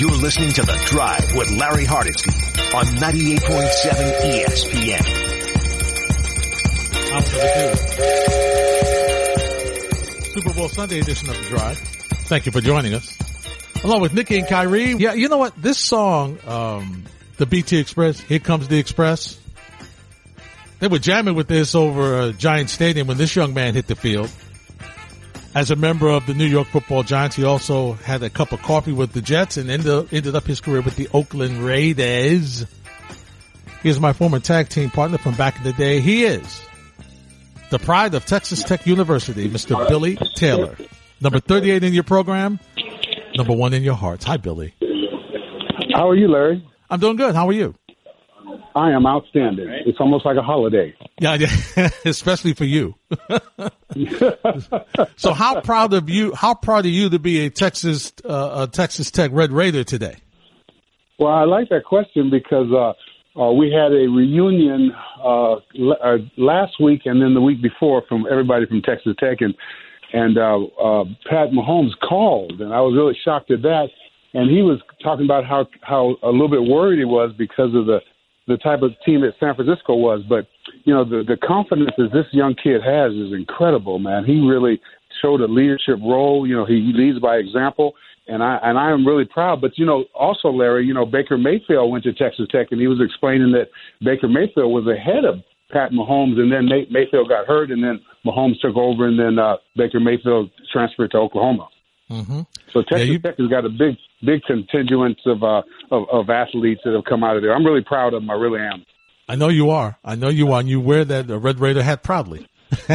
You're listening to The Drive with Larry Hardesty on 98.7 ESPN. Super Bowl Sunday edition of The Drive. Thank you for joining us. Along with Nikki and Kyrie. Yeah, you know what? This song, um, the BT Express, Here Comes the Express. They were jamming with this over a Giant Stadium when this young man hit the field. As a member of the New York Football Giants, he also had a cup of coffee with the Jets and ended, ended up his career with the Oakland Raiders. He is my former tag team partner from back in the day. He is the pride of Texas Tech University, Mr. Billy Taylor. Number 38 in your program, number one in your hearts. Hi, Billy. How are you, Larry? I'm doing good. How are you? I am outstanding. It's almost like a holiday. Yeah, yeah. especially for you. so, how proud of you? How proud are you to be a Texas uh, a Texas Tech Red Raider today? Well, I like that question because uh, uh, we had a reunion uh, l- uh, last week and then the week before from everybody from Texas Tech, and and uh, uh, Pat Mahomes called, and I was really shocked at that. And he was talking about how how a little bit worried he was because of the the type of team that San Francisco was. But you know, the the confidence that this young kid has is incredible, man. He really showed a leadership role. You know, he leads by example, and I and I am really proud. But you know, also Larry, you know, Baker Mayfield went to Texas Tech, and he was explaining that Baker Mayfield was ahead of Pat Mahomes, and then May, Mayfield got hurt, and then Mahomes took over, and then uh, Baker Mayfield transferred to Oklahoma. Mm-hmm. So Texas Yeah, you- Tech has got a big, big contingent of, uh, of of athletes that have come out of there. I'm really proud of them. I really am. I know you are. I know you are. And you wear that Red Raider hat proudly.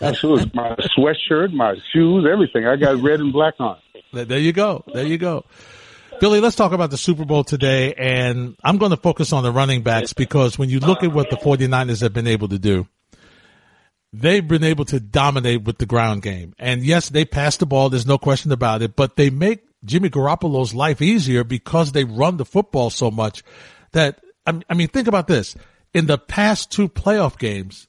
Absolutely, my sweatshirt, my shoes, everything. I got red and black on. There you go. There you go. Billy, let's talk about the Super Bowl today. And I'm going to focus on the running backs because when you look at what the 49ers have been able to do, they've been able to dominate with the ground game. And yes, they pass the ball. There's no question about it, but they make Jimmy Garoppolo's life easier because they run the football so much that, I mean, think about this. In the past two playoff games,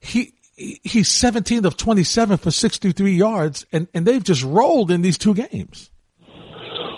he, he- he's 17 of 27 for 63 yards and, and they've just rolled in these two games.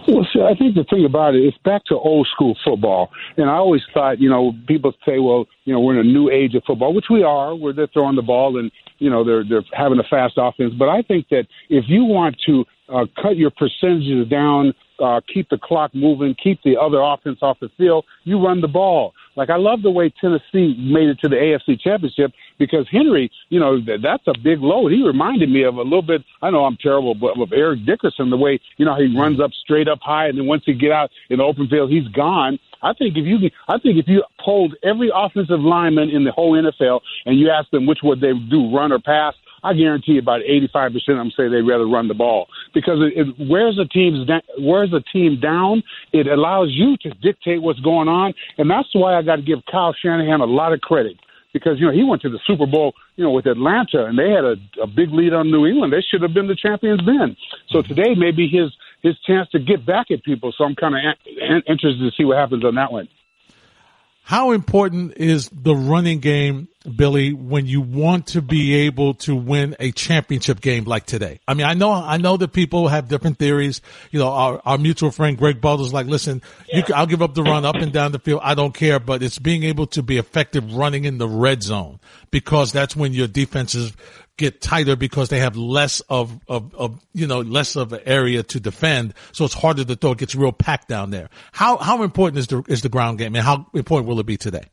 Well, see, I think the thing about it, it's back to old school football. And I always thought, you know, people say, well, you know, we're in a new age of football, which we are, where they're throwing the ball and, you know, they're they're having a fast offense. But I think that if you want to uh, cut your percentages down, uh, keep the clock moving, keep the other offense off the field, you run the ball. Like I love the way Tennessee made it to the AFC Championship because Henry, you know, th- that's a big load. He reminded me of a little bit. I know I'm terrible, but of Eric Dickerson, the way you know he runs up straight up high, and then once he get out in the open field, he's gone. I think if you, I think if you polled every offensive lineman in the whole NFL and you asked them which would they do, run or pass, I guarantee about 85% of them say they'd rather run the ball because it, it wears a team's da- wears the team down. It allows you to dictate what's going on, and that's why I got to give Kyle Shanahan a lot of credit because you know he went to the Super Bowl, you know, with Atlanta, and they had a, a big lead on New England. They should have been the champions then. So mm-hmm. today may be his his chance to get back at people. So I'm kind of an- interested to see what happens on that one. How important is the running game, Billy, when you want to be able to win a championship game like today? I mean, I know, I know that people have different theories. You know, our, our mutual friend Greg Butler's like, listen, you can, I'll give up the run up and down the field. I don't care, but it's being able to be effective running in the red zone because that's when your defenses get tighter because they have less of, of, of, you know, less of an area to defend. So it's harder to throw. It gets real packed down there. How, how important is the, is the ground game and how important will it be today?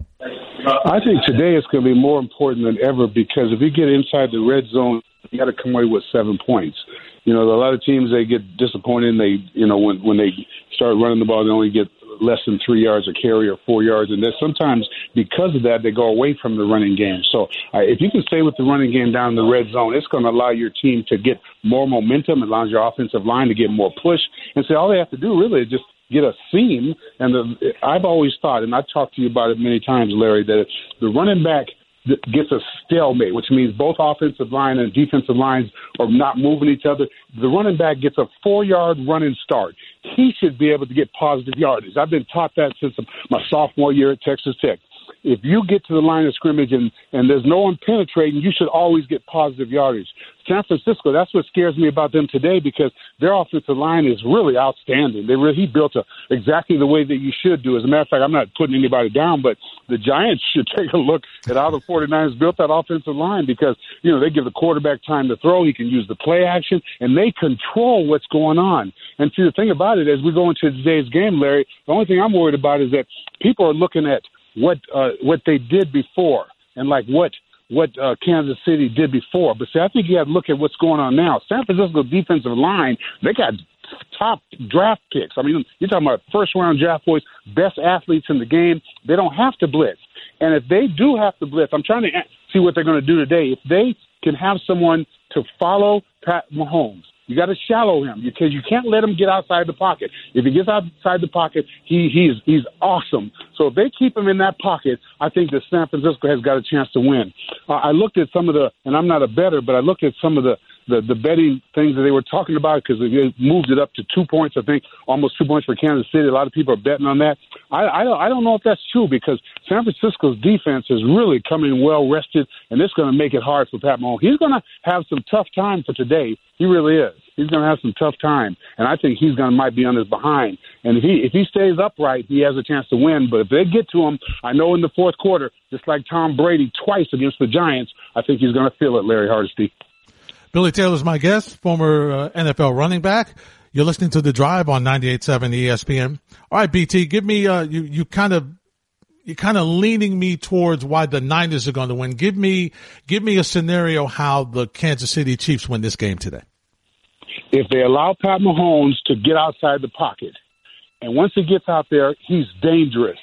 I think today it's going to be more important than ever because if you get inside the red zone, you got to come away with seven points. You know, a lot of teams they get disappointed. And they, you know, when when they start running the ball, they only get less than three yards a carry or four yards, and then sometimes because of that they go away from the running game. So uh, if you can stay with the running game down in the red zone, it's going to allow your team to get more momentum. Allows your offensive line to get more push, and so all they have to do really is just get a seam. And the, I've always thought, and I've talked to you about it many times, Larry, that the running back gets a stalemate, which means both offensive line and defensive lines are not moving each other. The running back gets a four yard running start. He should be able to get positive yardage. I've been taught that since my sophomore year at Texas Tech. If you get to the line of scrimmage and, and there's no one penetrating, you should always get positive yardage. San Francisco, that's what scares me about them today because their offensive line is really outstanding. They really he built a, exactly the way that you should do. As a matter of fact, I'm not putting anybody down, but the Giants should take a look at how the 49ers built that offensive line because, you know, they give the quarterback time to throw. He can use the play action, and they control what's going on. And see, the thing about it, as we go into today's game, Larry, the only thing I'm worried about is that people are looking at what uh, what they did before and like what what uh, Kansas City did before. But see, I think you have to look at what's going on now. San Francisco defensive line, they got top draft picks. I mean, you're talking about first round draft boys, best athletes in the game. They don't have to blitz. And if they do have to blitz, I'm trying to see what they're going to do today. If they can have someone to follow Pat Mahomes, you got to shallow him because you can't let him get outside the pocket. If he gets outside the pocket, he he's he's awesome. So if they keep him in that pocket, I think that San Francisco has got a chance to win. Uh, I looked at some of the, and I'm not a better, but I looked at some of the the, the betting things that they were talking about because they moved it up to two points. I think almost two points for Kansas City. A lot of people are betting on that. I, I, don't, I don't know if that's true because San Francisco's defense is really coming well rested, and it's going to make it hard for Pat Mahomes. He's going to have some tough time for today. He really is. He's going to have some tough time, and I think he's going to might be on his behind. And if he if he stays upright, he has a chance to win. But if they get to him, I know in the fourth quarter, just like Tom Brady twice against the Giants, I think he's going to feel it. Larry Hardesty. Billy Taylor is my guest, former uh, NFL running back. You're listening to the Drive on 98.7 ESPN. All right, BT, give me uh, you you kind of you're kind of leaning me towards why the Niners are going to win. Give me give me a scenario how the Kansas City Chiefs win this game today. If they allow Pat Mahomes to get outside the pocket, and once he gets out there, he's dangerous.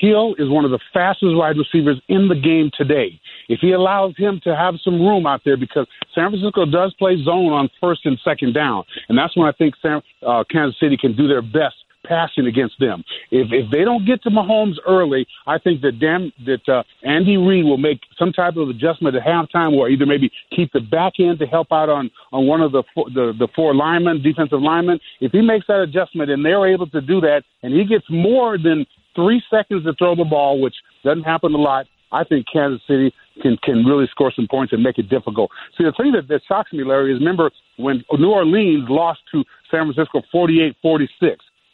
Hill is one of the fastest wide receivers in the game today. If he allows him to have some room out there, because San Francisco does play zone on first and second down, and that's when I think San, uh, Kansas City can do their best passing against them. If if they don't get to Mahomes early, I think that Dan, that uh, Andy Reid will make some type of adjustment at halftime, or either maybe keep the back end to help out on on one of the four, the the four linemen, defensive linemen. If he makes that adjustment and they're able to do that, and he gets more than three seconds to throw the ball, which doesn't happen a lot. I think Kansas City can can really score some points and make it difficult. See, the thing that, that shocks me, Larry, is remember when New Orleans lost to San Francisco 48-46.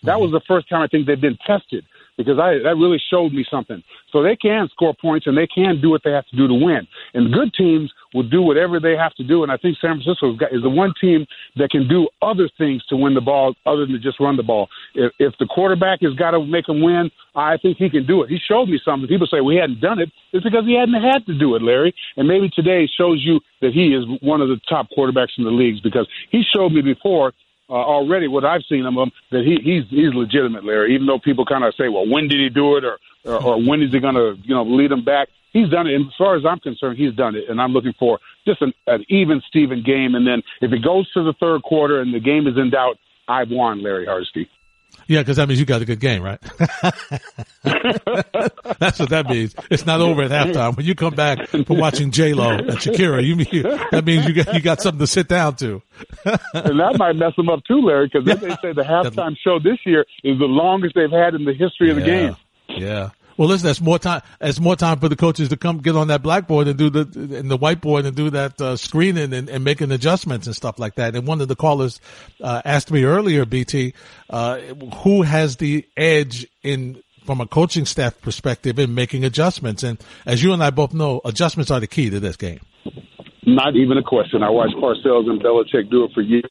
That mm-hmm. was the first time I think they've been tested because I, that really showed me something. So they can score points and they can do what they have to do to win. And good teams will do whatever they have to do. And I think San Francisco is the one team that can do other things to win the ball other than just run the ball. If, if the quarterback has got to make them win, I think he can do it. He showed me something. People say we hadn't done it. It's because he hadn't had to do it, Larry. And maybe today shows you that he is one of the top quarterbacks in the leagues because he showed me before uh, already what I've seen of him that he, he's he's legitimate, Larry. Even though people kind of say, well, when did he do it, or or, or when is he going to you know lead them back? He's done it. And as far as I'm concerned, he's done it. And I'm looking for just an, an even Steven game. And then if it goes to the third quarter and the game is in doubt, I've won, Larry Hardesty. Yeah, because that means you got a good game, right? That's what that means. It's not over at halftime. When you come back from watching J Lo and Shakira, you mean that means you got you got something to sit down to. and that might mess them up too, Larry, because they say the halftime show this year is the longest they've had in the history of the game. Yeah. Well, listen, that's more time. It's more time for the coaches to come get on that blackboard and do the and the whiteboard and do that uh, screening and, and making adjustments and stuff like that. And one of the callers uh, asked me earlier, BT, uh, who has the edge in from a coaching staff perspective in making adjustments. And as you and I both know, adjustments are the key to this game. Not even a question. I watched Parcells and Belichick do it for years.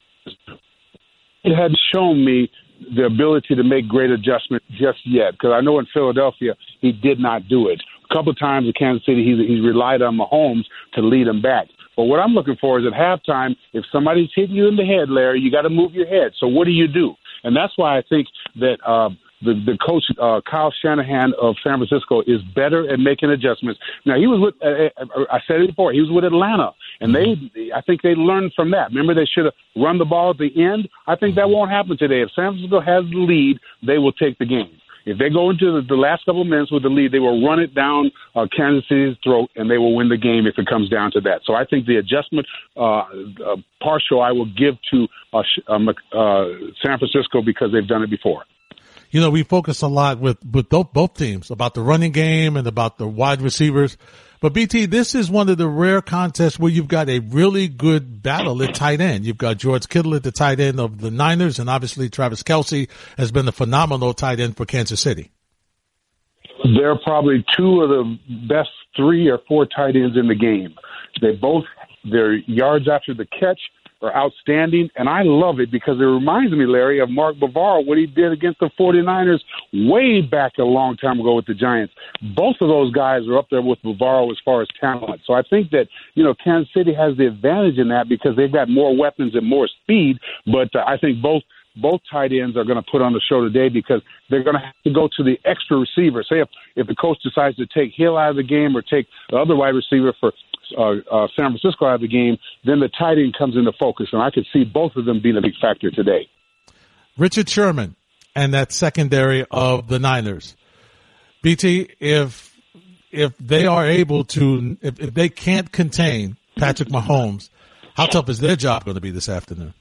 It had shown me the ability to make great adjustments just yet. Because I know in Philadelphia he did not do it. A couple times in Kansas City he's, he's relied on Mahomes to lead him back. But what I'm looking for is at halftime, if somebody's hitting you in the head, Larry, you got to move your head. So what do you do? And that's why I think that uh, the the coach uh, Kyle Shanahan of San Francisco is better at making adjustments. Now he was with uh, uh I said it before he was with Atlanta, and they I think they learned from that. Remember they should have run the ball at the end. I think that won't happen today. If San Francisco has the lead, they will take the game. If they go into the, last couple of minutes with the lead, they will run it down uh, Kansas City's throat, and they will win the game if it comes down to that. So I think the adjustment uh, uh, partial I will give to uh, um, uh, San Francisco because they've done it before. you know, we focus a lot with, with both, both teams about the running game and about the wide receivers. But BT, this is one of the rare contests where you've got a really good battle at tight end. You've got George Kittle at the tight end of the Niners, and obviously Travis Kelce has been a phenomenal tight end for Kansas City. They're probably two of the best three or four tight ends in the game. They both their yards after the catch are outstanding, and I love it because it reminds me, Larry, of Mark Bavaro, what he did against the 49ers way back a long time ago with the Giants. Both of those guys are up there with Bavaro as far as talent. So I think that, you know, Kansas City has the advantage in that because they've got more weapons and more speed, but uh, I think both – both tight ends are going to put on the show today because they're going to have to go to the extra receiver. Say if if the coach decides to take Hill out of the game or take the other wide receiver for uh, uh, San Francisco out of the game, then the tight end comes into focus, and I could see both of them being a big factor today. Richard Sherman and that secondary of the Niners. BT, if if they are able to, if, if they can't contain Patrick Mahomes, how tough is their job going to be this afternoon?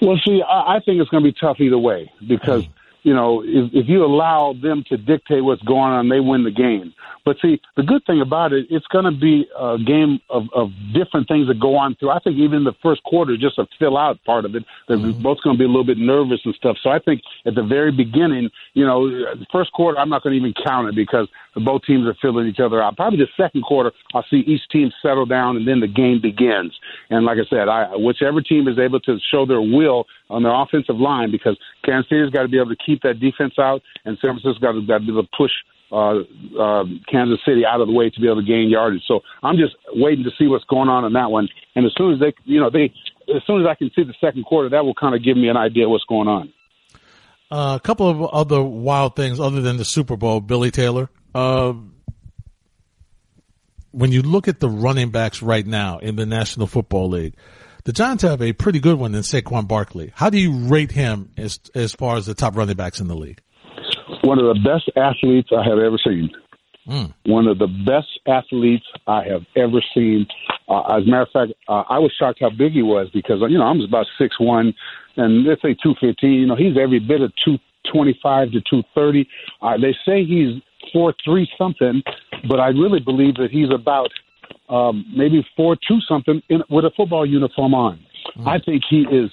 Well, see, I, I think it's going to be tough either way because mm. you know if, if you allow them to dictate what's going on, they win the game. But see, the good thing about it, it's going to be a game of, of different things that go on through. I think even the first quarter, is just a fill out part of it, they're mm-hmm. both going to be a little bit nervous and stuff. So I think at the very beginning, you know, the first quarter, I'm not going to even count it because both teams are filling each other out. Probably the second quarter, I'll see each team settle down and then the game begins. And like I said, I, whichever team is able to show their will on their offensive line, because Kansas City's got to be able to keep that defense out, and San Francisco's got to, got to be able to push uh, uh, Kansas City out of the way to be able to gain yardage. So I'm just waiting to see what's going on in that one. And as soon as they, you know, they, as soon as I can see the second quarter, that will kind of give me an idea what's going on. Uh, a couple of other wild things other than the Super Bowl, Billy Taylor. Uh, when you look at the running backs right now in the National Football League, the Giants have a pretty good one in Saquon Barkley. How do you rate him as as far as the top running backs in the league? One of the best athletes I have ever seen. Mm. One of the best athletes I have ever seen. Uh, as a matter of fact, uh, I was shocked how big he was because you know I'm about six one, and let's say two fifteen. You know he's every bit of two twenty five to two thirty. Uh, they say he's four three something, but I really believe that he's about um, maybe four two something in, with a football uniform on. Mm. I think he is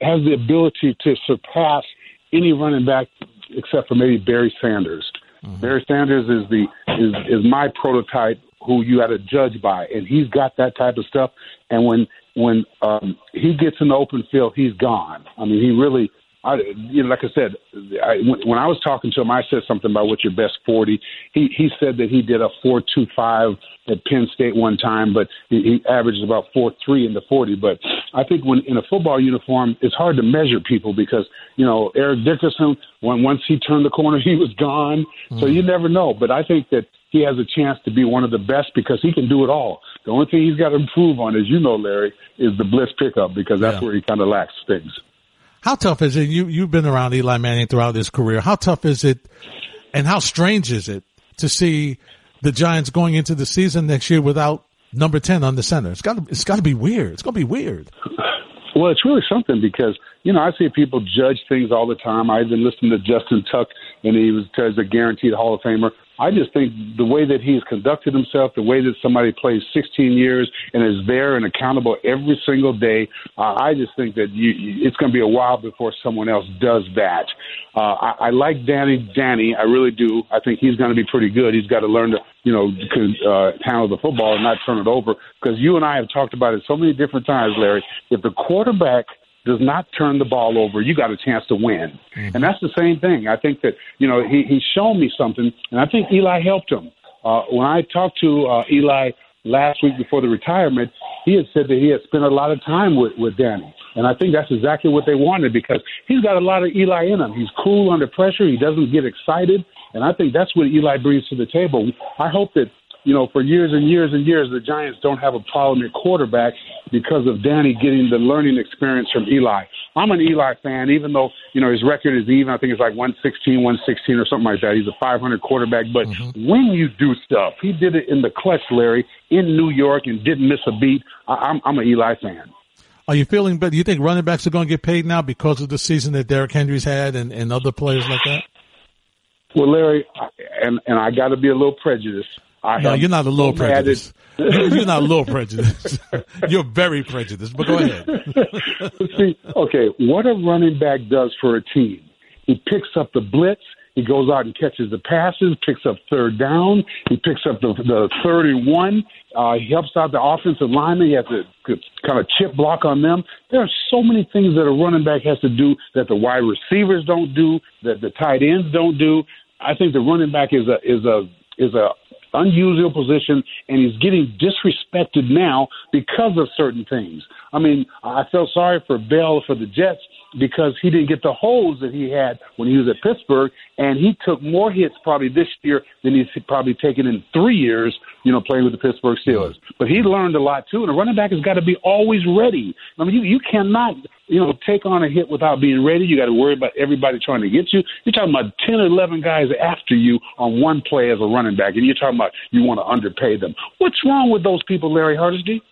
has the ability to surpass any running back except for maybe Barry Sanders. Mm-hmm. Barry Sanders is the is is my prototype who you got to judge by, and he's got that type of stuff. And when when um, he gets in the open field, he's gone. I mean, he really I, you know, like I said, I, when I was talking to him, I said something about what's your best forty. He he said that he did a four two five at Penn State one time, but he, he averaged about four three in the forty. But I think when in a football uniform, it's hard to measure people because you know Eric Dickerson, when once he turned the corner, he was gone. Mm. So you never know. But I think that he has a chance to be one of the best because he can do it all. The only thing he's got to improve on, as you know, Larry, is the blitz pickup because that's yeah. where he kind of lacks things. How tough is it? You you've been around Eli Manning throughout his career. How tough is it, and how strange is it to see the Giants going into the season next year without number ten on the center? It's got it's got to be weird. It's to be weird. Well, it's really something because you know I see people judge things all the time. I've been listening to Justin Tuck, and he was as a guaranteed Hall of Famer. I just think the way that he's conducted himself, the way that somebody plays 16 years and is there and accountable every single day, uh, I just think that you, it's going to be a while before someone else does that. Uh, I, I like Danny, Danny, I really do. I think he's going to be pretty good. He's got to learn to, you know, uh, handle the football and not turn it over. Because you and I have talked about it so many different times, Larry. If the quarterback – does not turn the ball over, you got a chance to win. Mm-hmm. And that's the same thing. I think that, you know, he, he's shown me something, and I think Eli helped him. Uh, when I talked to uh, Eli last week before the retirement, he had said that he had spent a lot of time with, with Danny. And I think that's exactly what they wanted because he's got a lot of Eli in him. He's cool under pressure. He doesn't get excited. And I think that's what Eli brings to the table. I hope that you know, for years and years and years, the Giants don't have a problem at quarterback because of Danny getting the learning experience from Eli. I'm an Eli fan, even though, you know, his record is even. I think it's like 116, 116 or something like that. He's a 500 quarterback. But mm-hmm. when you do stuff, he did it in the clutch, Larry, in New York and didn't miss a beat. I, I'm, I'm an Eli fan. Are you feeling better? Do you think running backs are going to get paid now because of the season that Derrick Henry's had and, and other players like that? Well, Larry, and and I got to be a little prejudiced. I no, you're not a little so prejudiced. you're not a little prejudiced. you're very prejudiced. But go ahead. See, okay, what a running back does for a team, he picks up the blitz. He goes out and catches the passes, picks up third down. He picks up the, the third and one. Uh, he helps out the offensive lineman. He has to kind of chip block on them. There are so many things that a running back has to do that the wide receivers don't do, that the tight ends don't do. I think the running back is a is a is a unusual position, and he's getting disrespected now because of certain things. I mean, I felt sorry for Bell for the Jets because he didn't get the holes that he had when he was at Pittsburgh, and he took more hits probably this year than he's probably taken in three years, you know, playing with the Pittsburgh Steelers. But he learned a lot too, and a running back has got to be always ready. I mean, you you cannot you know take on a hit without being ready. You got to worry about everybody trying to get you. You're talking about ten or eleven guys after you on one play as a running back, and you're talking about you want to underpay them. What's wrong with those people, Larry Hardesty?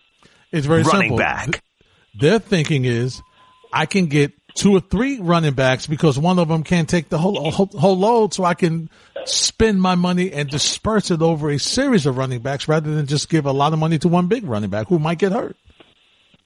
It's very Running simple. back. Their thinking is, I can get two or three running backs because one of them can't take the whole, whole whole load, so I can spend my money and disperse it over a series of running backs rather than just give a lot of money to one big running back who might get hurt.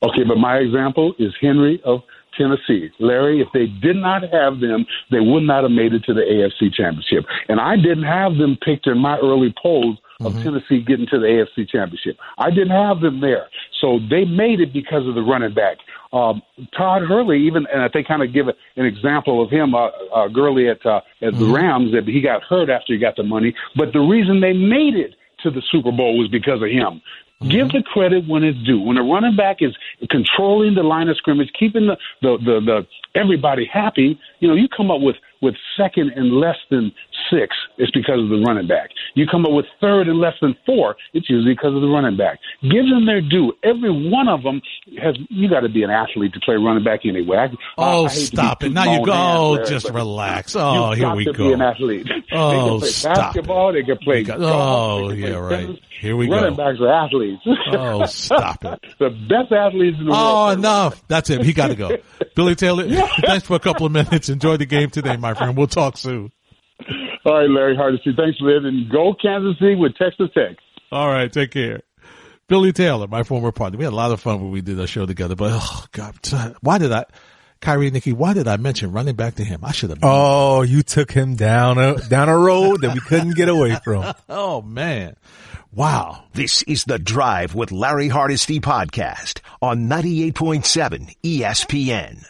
Okay, but my example is Henry of Tennessee. Larry, if they did not have them, they would not have made it to the AFC Championship. And I didn't have them picked in my early polls of Tennessee getting to the AFC Championship. I didn't have them there. So they made it because of the running back. Um, Todd Hurley, even, and they kind of give an example of him, uh, uh, Gurley at, uh, at the Rams, that he got hurt after he got the money. But the reason they made it to the Super Bowl was because of him. Give the credit when it's due. When a running back is controlling the line of scrimmage, keeping the, the, the, the everybody happy, you know, you come up with, with second and less than six, it's because of the running back. You come up with third and less than four, it's usually because of the running back. Give them their due. Every one of them has, you got to be an athlete to play running back anyway. I, Oh, I hate to be stop it. Now you go. Oh, there, just relax. Oh, here got we to go. Be an athlete. they Oh, can play stop basketball. They can play. got- golf, oh, they yeah, right. tennis. Here we Running go. Running backs are athletes. Oh, stop it. the best athletes in the Oh, world. Oh, enough. That's it. He got to go. Billy Taylor, thanks for a couple of minutes. Enjoy the game today, my friend. We'll talk soon. All right, Larry Hardesty. Thanks, Liv, and go Kansas City with Texas Tech. All right. Take care. Billy Taylor, my former partner. We had a lot of fun when we did our show together, but oh, God, why did I, Kyrie Nikki, why did I mention running back to him? I should have. Oh, you took him down a down a road that we couldn't get away from. oh man. Wow. This is the Drive with Larry Hardesty podcast on 98.7 ESPN.